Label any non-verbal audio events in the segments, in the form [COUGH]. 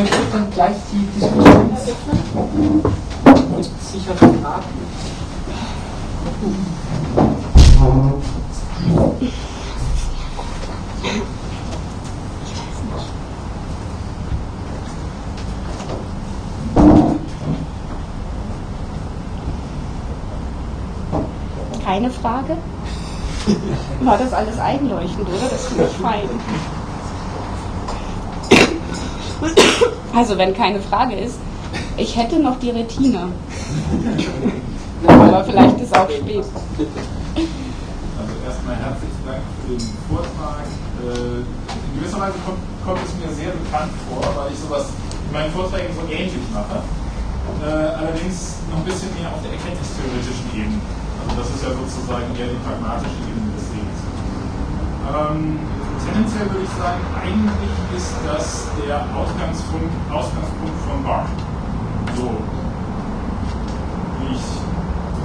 möchte dann gleich die Diskussion eröffnen. Und sicher Fragen. Keine Frage? War das alles einleuchtend, oder? Das finde ich fein. Also, wenn keine Frage ist, ich hätte noch die Retina. [LAUGHS] Aber vielleicht ist auch spät. Also erstmal herzlichen Dank für den Vortrag. Äh, in gewisser Weise kommt, kommt es mir sehr bekannt vor, weil ich sowas in meinen Vorträgen so ähnlich mache. Äh, allerdings noch ein bisschen mehr auf der erkenntnistheoretischen Ebene. Also das ist ja sozusagen eher die pragmatische Ebene. Ähm, tendenziell würde ich sagen, eigentlich ist das der Ausgangspunkt, Ausgangspunkt von Barclay. So, wie ich,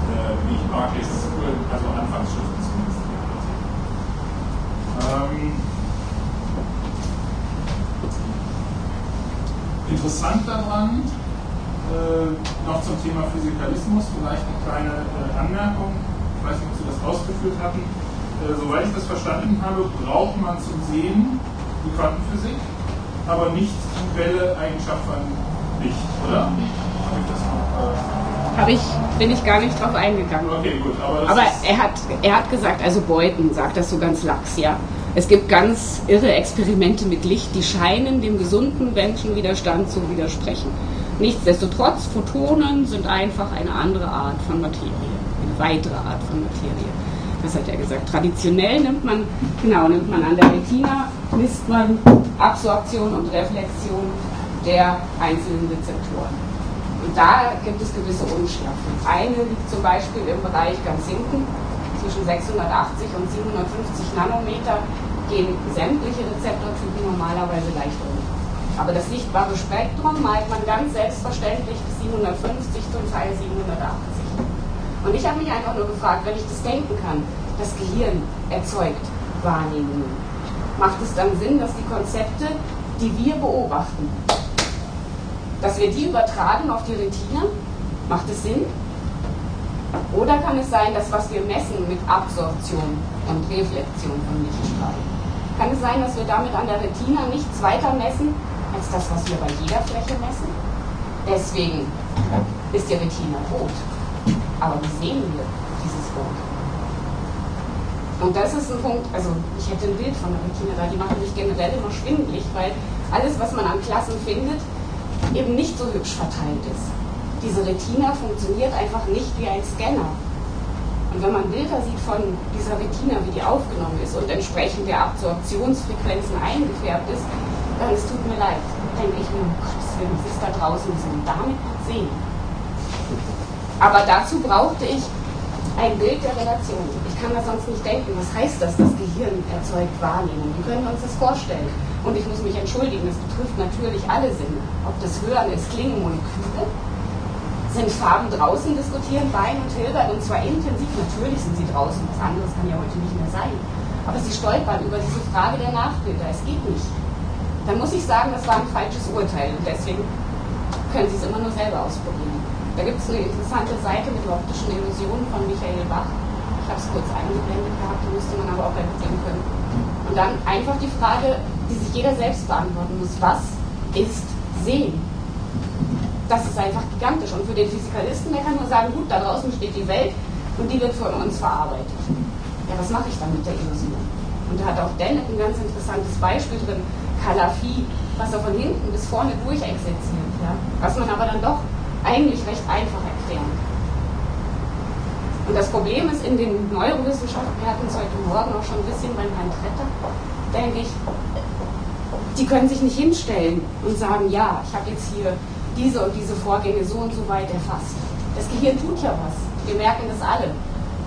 äh, wie ich Barclays, also Anfangsschriften zumindest ähm, Interessant daran, äh, noch zum Thema Physikalismus, vielleicht eine kleine äh, Anmerkung. Ich weiß nicht, ob Sie das ausgeführt hatten. Äh, soweit ich das verstanden habe, braucht man zum Sehen die Quantenphysik, aber nicht die Welle-Eigenschaft von Licht, oder? Habe ich das noch? Äh, Habe ich, bin ich gar nicht drauf eingegangen. okay, gut. Aber, Aber er hat, er hat gesagt, also Beuthen sagt das so ganz lax, ja. Es gibt ganz irre Experimente mit Licht, die scheinen dem gesunden Menschenwiderstand zu widersprechen. Nichtsdestotrotz, Photonen sind einfach eine andere Art von Materie, eine weitere Art von Materie. Das hat er gesagt. Traditionell nimmt man, genau, nimmt man an der Retina, misst man Absorption und Reflexion der einzelnen Rezeptoren. Und da gibt es gewisse Unschärfen. Eine liegt zum Beispiel im Bereich ganz hinten, zwischen 680 und 750 Nanometer gehen sämtliche Rezeptortypen normalerweise leicht um. Aber das sichtbare Spektrum malt man ganz selbstverständlich bis 750, zum Teil 780. Und ich habe mich einfach nur gefragt, wenn ich das denken kann, das Gehirn erzeugt Wahrnehmungen, macht es dann Sinn, dass die Konzepte, die wir beobachten, dass wir die übertragen auf die Retina? Macht es Sinn? Oder kann es sein, dass was wir messen mit Absorption und Reflexion von Lichtstrahlen, kann es sein, dass wir damit an der Retina nichts weiter messen als das, was wir bei jeder Fläche messen? Deswegen ist die Retina rot. Aber wie sehen wir dieses Rot? Und das ist ein Punkt, also ich hätte ein Bild von der Retina da, die machen mich generell immer schwindelig, weil alles, was man an Klassen findet, eben nicht so hübsch verteilt ist. Diese Retina funktioniert einfach nicht wie ein Scanner. Und wenn man Bilder sieht von dieser Retina, wie die aufgenommen ist und entsprechend der Absorptionsfrequenzen eingefärbt ist, dann es tut mir leid. Denke ich mir, um Gottes Willen, was ist da draußen, wie soll damit sehen? Aber dazu brauchte ich ein Bild der Relation. Ich kann das sonst nicht denken. Was heißt das? Das Gehirn erzeugt Wahrnehmung. Wie können wir uns das vorstellen? Und ich muss mich entschuldigen, das betrifft natürlich alle Sinne. Ob das Hören ist, klingen Moleküle, sind Farben draußen, diskutieren Bein und Hilbert und zwar intensiv. Natürlich sind sie draußen, was anderes kann ja heute nicht mehr sein. Aber sie stolpern über diese Frage der Nachbilder. Es geht nicht. Dann muss ich sagen, das war ein falsches Urteil und deswegen können Sie es immer nur selber ausprobieren. Da gibt es eine interessante Seite mit optischen Illusionen von Michael Bach. Ich habe es kurz eingeblendet gehabt, die müsste man aber auch sehen können. Und dann einfach die Frage, die sich jeder selbst beantworten muss, was ist Sehen? Das ist einfach gigantisch. Und für den Physikalisten, der kann nur sagen, gut, da draußen steht die Welt und die wird von uns verarbeitet. Ja, was mache ich dann mit der Illusion? Und da hat auch Dennett ein ganz interessantes Beispiel drin, Kalafi, was er von hinten bis vorne durchexerziert. Ja? Was man aber dann doch eigentlich recht einfach erklären. Und das Problem ist, in den Neurowissenschaften, wir hatten es heute Morgen auch schon ein bisschen beim Herrn Tretter, denke ich, die können sich nicht hinstellen und sagen, ja, ich habe jetzt hier diese und diese Vorgänge so und so weit erfasst. Das Gehirn tut ja was. Wir merken das alle.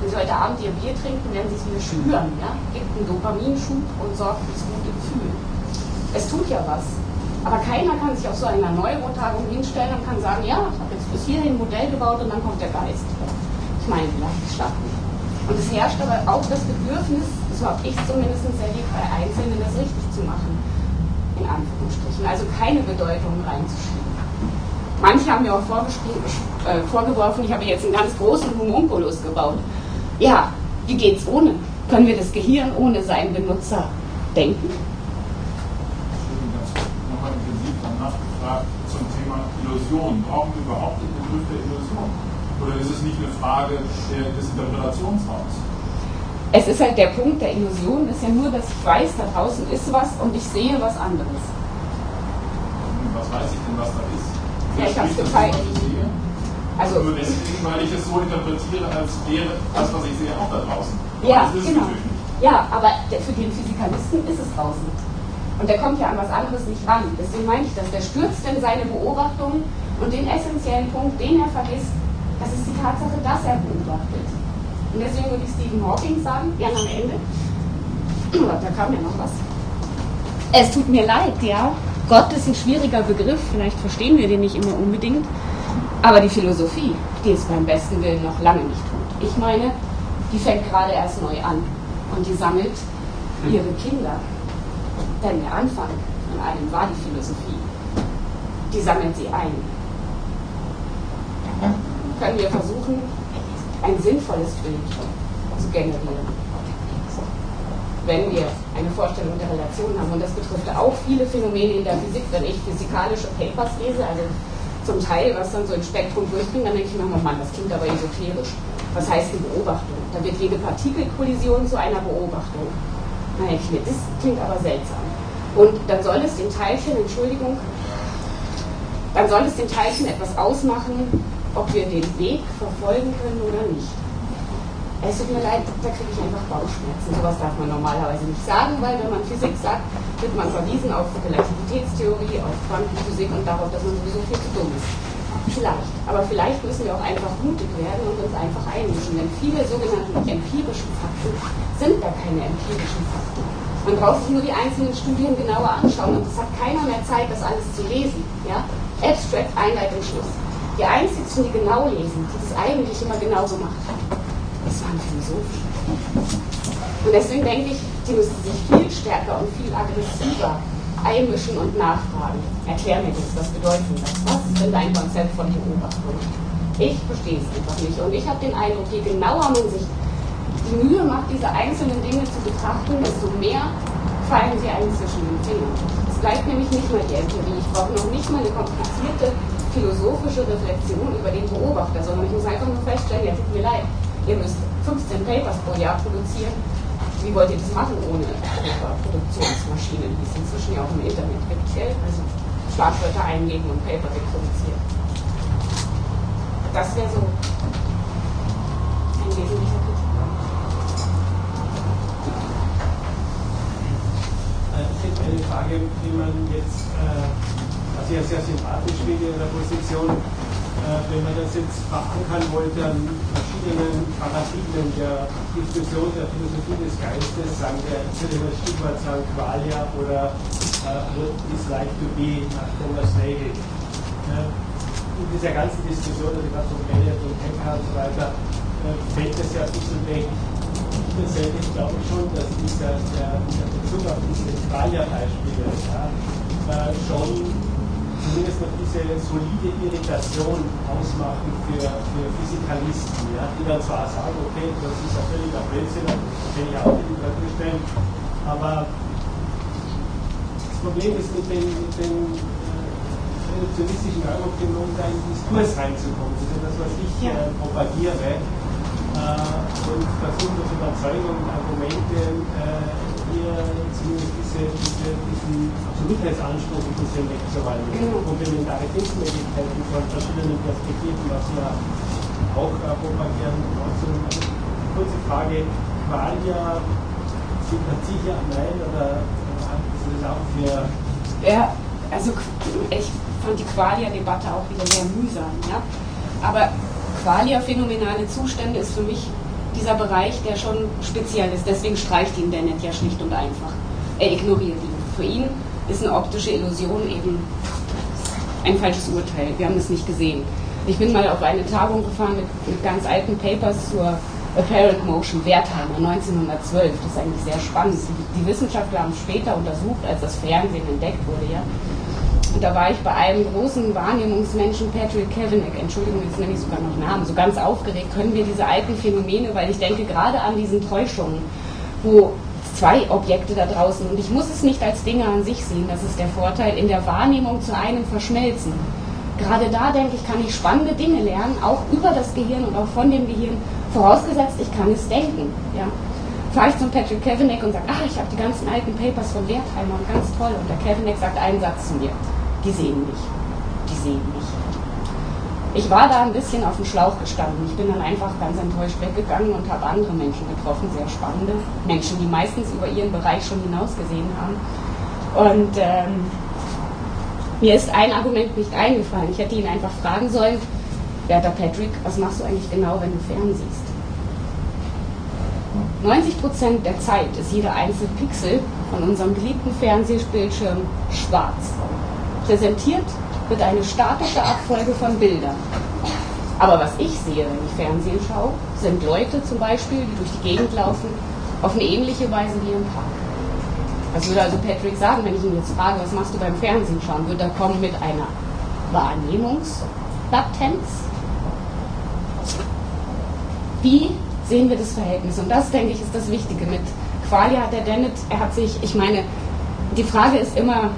Wenn Sie heute Abend Ihr Bier trinken, werden Sie es wieder spüren. Ja? Gibt einen Dopaminschub und sorgt für das gute Gefühl. Es tut ja was. Aber keiner kann sich auf so einer Neurotagung hinstellen und kann sagen, ja, ich habe bis hierhin ein Modell gebaut und dann kommt der Geist. Ich meine, vielleicht schlafen. Und es herrscht aber auch das Bedürfnis, so habe ich es zumindest erlebt, bei Einzelnen das richtig zu machen. in Anführungsstrichen, also keine Bedeutung reinzuschieben. Manche haben mir auch äh, vorgeworfen, ich habe jetzt einen ganz großen Homunculus gebaut. Ja, wie geht's ohne? Können wir das Gehirn ohne seinen Benutzer denken? Nochmal intensiv danach gefragt zum Thema Illusion. Brauchen wir überhaupt den Begriff der Illusion? Oder ist es nicht eine Frage des Interpretationsraums? Es ist halt der Punkt der Illusion, ist ja nur, dass ich weiß, da draußen ist was und ich sehe was anderes. Was weiß ich denn, was da ist? Ja, ich habe es gezeigt. Also, Nur deswegen, weil ich es so interpretiere, als wäre das, was ich sehe, auch da draußen. Ja, genau. Ja, aber für den Physikalisten ist es draußen. Und der kommt ja an was anderes nicht ran. Deswegen meine ich das. Der stürzt in seine Beobachtung und den essentiellen Punkt, den er vergisst, das ist die Tatsache, dass er beobachtet. Und deswegen würde ich Stephen Hawking sagen, ja am Ende, [CLEARS THROAT] da kam ja noch was. Es tut mir leid, ja. Gott ist ein schwieriger Begriff, vielleicht verstehen wir den nicht immer unbedingt. Aber die Philosophie, die ist beim besten Willen noch lange nicht tot. Ich meine, die fängt gerade erst neu an und die sammelt ihre Kinder. Denn der Anfang von allem war die Philosophie. Die sammelt sie ein. Können wir versuchen, ein sinnvolles Bild zu generieren. Wenn wir eine Vorstellung der Relation haben, und das betrifft auch viele Phänomene in der Physik, wenn ich physikalische Papers lese, also zum Teil, was dann so ein Spektrum durchbringt, dann denke ich mir immer, Mann, das klingt aber esoterisch. Was heißt die Beobachtung? Da wird jede Partikelkollision zu einer Beobachtung. Mir, das klingt aber seltsam. Und dann soll es den Teilchen, Entschuldigung, dann soll es den Teilchen etwas ausmachen, ob wir den Weg verfolgen können oder nicht. Es tut mir leid, da kriege ich einfach Bauchschmerzen. Sowas darf man normalerweise nicht sagen, weil wenn man Physik sagt, wird man verwiesen auf Relativitätstheorie, auf Quantenphysik und darauf, dass man sowieso viel zu dumm ist. Vielleicht. Aber vielleicht müssen wir auch einfach mutig werden und uns einfach einmischen. Denn viele sogenannte empirische Fakten sind da keine empirischen Fakten. Man braucht sich nur die einzelnen Studien genauer anschauen und es hat keiner mehr Zeit, das alles zu lesen. Ja? Abstract, Einleitung, Schluss. Die einzigen, die genau lesen, die das eigentlich immer genauso machen das waren Philosophen. Und deswegen denke ich, die müssen sich viel stärker und viel aggressiver einmischen und nachfragen. Erklär mir das, was bedeutet das? Was ist denn dein Konzept von Beobachtung? Ich verstehe es einfach nicht. Und ich habe den Eindruck, je genauer man sich die Mühe macht, diese einzelnen Dinge zu betrachten, desto mehr fallen sie einem zwischen den Fingern. Es bleibt nämlich nicht mal die Empirie. Ich brauche noch nicht mal eine komplizierte philosophische Reflexion über den Beobachter, sondern ich muss einfach nur feststellen, ja, tut mir leid, ihr müsst 15 Papers pro Jahr produzieren. Wie wollt ihr das machen ohne Produktionsmaschinen, die es inzwischen ja auch im Internet gibt? Gell? Also Schlagwörter eingeben und Paper reproduzieren. Das wäre so ein wesentlicher Kritikpunkt. Äh, ich hätte eine Frage, wie man jetzt, äh, ich ja sehr sympathisch finde in der Position, wenn man das jetzt verankern wollte an verschiedenen Paradigmen der Diskussion der Philosophie des Geistes, sagen wir, würde das Stichwort sagen Qualia oder What is like to be nach Thomas Nagel. Uh, in dieser ganzen Diskussion, also gerade von Elliot und Eckhart und so weiter, uh, fällt es ja ein bisschen weg. Ich persönlich glaube schon, dass dieser, der, der Bezug auf diese Qualia-Beispiele ja, schon zumindest noch diese solide Irritation ausmachen für, für Physikalisten, ja, die dann zwar sagen, okay, das ist ja völliger Blödsinn, das kenne ich auch die Literaturstellen, aber das Problem ist mit den, mit den äh, reduktionistischen Neuroptimonen da in den Diskurs reinzukommen. Das ist das, was ich äh, propagiere äh, und versuche durch Überzeugung und Argumente äh, hier zumindest diese, diese, diesen Absolutheitsanspruch ein bisschen wegzuräumen. Genau. Komplementaritätsmöglichkeiten von verschiedenen Perspektiven, was wir auch äh, propagieren. Also, kurze Frage, Qualia, Sympathie ja, nein, oder ist das auch für... Ja, also ich fand die Qualia-Debatte auch wieder sehr mühsam. Ja? Aber Qualia-phänomenale Zustände ist für mich dieser Bereich, der schon speziell ist. Deswegen streicht ihn Dennett ja schlicht und einfach. Er ignoriert ihn. Für ihn ist eine optische Illusion eben ein falsches Urteil. Wir haben es nicht gesehen. Ich bin mal auf eine Tagung gefahren mit, mit ganz alten Papers zur Apparent Motion, Wertheimer, 1912. Das ist eigentlich sehr spannend. Die, Wissenschaftler haben später untersucht, als das Fernsehen entdeckt wurde, ja. Und da war ich bei einem großen Wahrnehmungsmenschen, Patrick Kavanagh, Entschuldigung, jetzt nenne ich sogar noch Namen, so ganz aufgeregt, können wir diese alten Phänomene, weil ich denke gerade an diesen Täuschungen, wo zwei Objekte da draußen und ich muss es nicht als Dinge an sich sehen, das ist der Vorteil, in der Wahrnehmung zu einem verschmelzen. Gerade da denke ich, kann ich spannende Dinge lernen, auch über das Gehirn und auch von dem Gehirn, vorausgesetzt, ich kann es denken. Ja. Fahre ich zum Patrick Kavanagh und sage, ach, ich habe die ganzen alten Papers von Wertheimer und ganz toll. Und der Kavanagh sagt einen Satz zu mir, die sehen mich, die sehen mich. Ich war da ein bisschen auf dem Schlauch gestanden. Ich bin dann einfach ganz enttäuscht weggegangen und habe andere Menschen getroffen, sehr spannende Menschen, die meistens über ihren Bereich schon hinausgesehen haben. Und ähm, mir ist ein Argument nicht eingefallen. Ich hätte ihn einfach fragen sollen, werter Patrick, was machst du eigentlich genau, wenn du fernsiehst? 90 Prozent der Zeit ist jeder einzelne Pixel von unserem geliebten Fernsehbildschirm schwarz. Präsentiert wird eine statische Abfolge von Bildern. Aber was ich sehe, wenn ich Fernsehen schaue, sind Leute zum Beispiel, die durch die Gegend laufen, auf eine ähnliche Weise wie im Park. Was würde also Patrick sagen, wenn ich ihn jetzt frage, was machst du beim Fernsehen schauen? Würde er kommen mit einer Wahrnehmungslatenz? Wie sehen wir das Verhältnis? Und das, denke ich, ist das Wichtige. Mit Qualia hat der Dennett, er hat sich, ich meine, die Frage ist immer,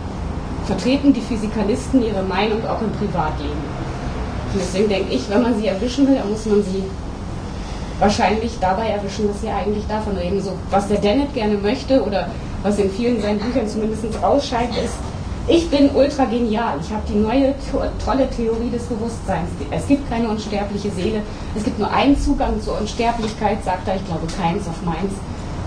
vertreten die Physikalisten ihre Meinung auch im Privatleben? Und deswegen denke ich, wenn man sie erwischen will, dann muss man sie wahrscheinlich dabei erwischen, dass sie eigentlich davon reden. So, was der Dennett gerne möchte oder was in vielen seinen Büchern zumindest ausscheint, ist, ich bin ultra genial. Ich habe die neue tolle Theorie des Bewusstseins. Es gibt keine unsterbliche Seele. Es gibt nur einen Zugang zur Unsterblichkeit, sagt er, ich glaube, keins auf meins.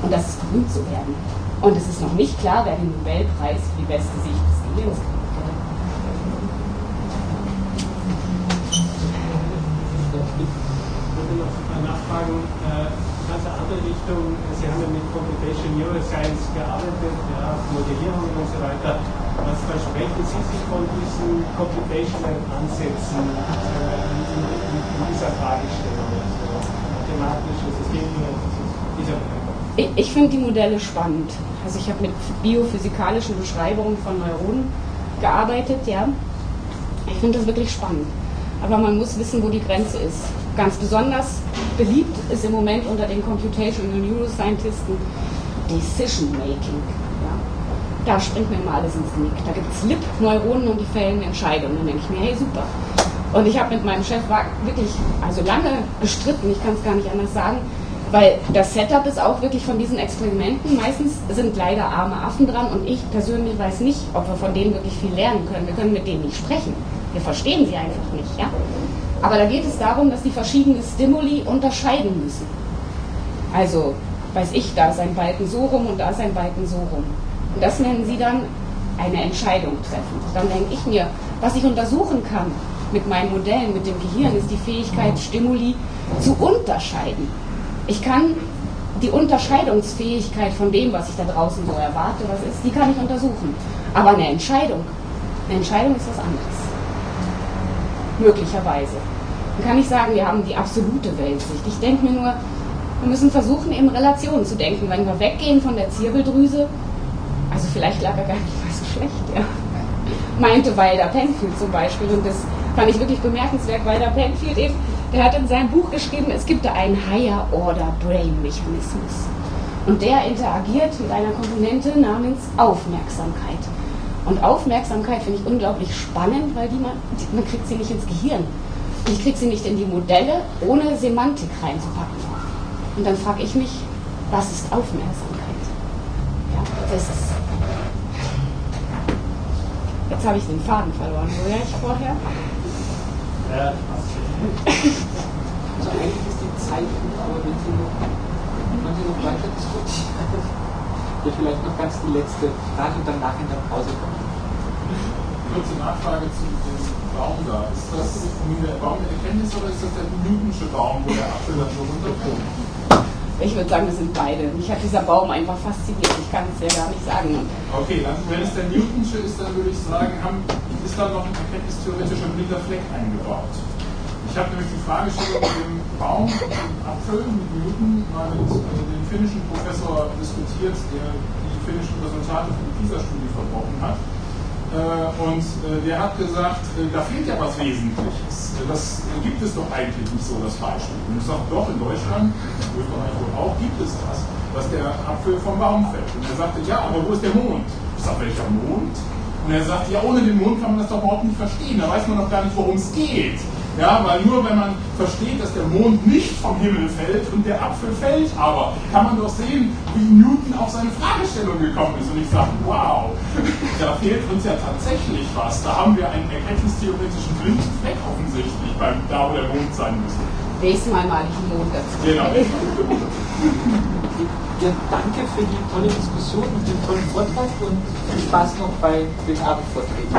Und das ist berühmt zu werden. Und es ist noch nicht klar, wer den Nobelpreis für die beste Sicht Ich würde noch nachfragen, äh, ganz andere Richtung. Sie haben ja mit Computation Neuroscience gearbeitet, ja, Modellierung und so weiter. Was versprechen Sie sich von diesen computational Ansätzen äh, in, in, in, dieser Fragestellung? Also mathematische Systeme, dieser Ich, ich finde die Modelle spannend. Also ich habe mit biophysikalischen Beschreibungen von Neuronen gearbeitet, ja. Ich finde das wirklich spannend. Aber man muss wissen, wo die Grenze ist. Ganz besonders beliebt ist im Moment unter den Computational Neuroscientisten Decision Making. Ja. Da springt mir immer alles ins Genick. Da gibt es Lip-Neuronen und die fällen Entscheidungen. Dann denke ich mir, hey super. Und ich habe mit meinem Chef wirklich also lange gestritten, ich kann es gar nicht anders sagen, weil das Setup ist auch wirklich von diesen Experimenten. Meistens sind leider arme Affen dran und ich persönlich weiß nicht, ob wir von denen wirklich viel lernen können. Wir können mit denen nicht sprechen. Wir verstehen sie einfach nicht. Ja? Aber da geht es darum, dass die verschiedenen Stimuli unterscheiden müssen. Also, weiß ich, da ist ein Balken so rum und da ist ein Balken so rum. Und das nennen sie dann eine Entscheidung treffen. Dann denke ich mir, was ich untersuchen kann mit meinen Modellen, mit dem Gehirn, ist die Fähigkeit, Stimuli zu unterscheiden. Ich kann die Unterscheidungsfähigkeit von dem, was ich da draußen so erwarte, was ist, die kann ich untersuchen. Aber eine Entscheidung, eine Entscheidung ist was anderes. Möglicherweise. Dann kann ich sagen, wir haben die absolute Weltsicht. Ich denke mir nur, wir müssen versuchen, in Relationen zu denken. Wenn wir weggehen von der Zirbeldrüse, also vielleicht lag er gar nicht mal so schlecht, ja. Meinte Wilder Penfield zum Beispiel. Und das fand ich wirklich bemerkenswert. Wilder Penfield eben, der hat in seinem Buch geschrieben, es gibt da einen Higher Order Brain Mechanismus. Und der interagiert mit einer Komponente namens Aufmerksamkeit. Und Aufmerksamkeit finde ich unglaublich spannend, weil die man, man kriegt sie nicht ins Gehirn. Und ich kriege sie nicht in die Modelle, ohne Semantik reinzupacken. Und dann frage ich mich, was ist Aufmerksamkeit? Ja, das ist. Jetzt habe ich den Faden verloren. Wo wäre ich vorher? Also eigentlich ist die Zeit gut, aber wenn Sie noch, wenn Sie noch weiter diskutieren, [LAUGHS] ja vielleicht noch ganz die letzte Frage und danach in der Pause kommen. Kurze Nachfrage zu dem Baum da. Ist das nun der Baum der Erkenntnis oder ist das der Newtonsche Baum, wo der Apfel dann so runterkommt? Ich würde sagen, das sind beide. Mich hat dieser Baum einfach fasziniert. Ich kann es ja gar nicht sagen. Okay, dann, wenn es der Newtonsche ist, dann würde ich sagen, haben, ist da noch ein erkenntnistheoretischer blinder Fleck eingebaut. Ich habe nämlich die Fragestellung mit dem Baum und Apfel mit Newton mal mit äh, dem finnischen Professor diskutiert, der die finnischen Resultate für die PISA-Studie verbrochen hat. Äh, und äh, der hat gesagt, äh, da fehlt ja was Wesentliches. Das gibt es doch eigentlich nicht so, das Beispiel. Und ich sage, doch, in Deutschland, in Österreich wohl auch, gibt es das, dass der Apfel vom Baum fällt. Und er sagte, ja, aber wo ist der Mond? Ich sage, welcher Mond? Und er sagt, ja, ohne den Mond kann man das doch überhaupt nicht verstehen. Da weiß man doch gar nicht, worum es geht. Ja, weil nur wenn man versteht, dass der Mond nicht vom Himmel fällt und der Apfel fällt aber, kann man doch sehen, wie Newton auf seine Fragestellung gekommen ist. Und ich sage, wow, [LAUGHS] da fehlt uns ja tatsächlich was. Da haben wir einen erkenntnistheoretischen blinden Fleck offensichtlich, beim, da wo der Mond sein müsste. Nächstes Mal mal ich einen Mond dazu. Genau. [LAUGHS] Ja, danke für die tolle Diskussion und den tollen Vortrag und viel Spaß noch bei den Abendvorträgen.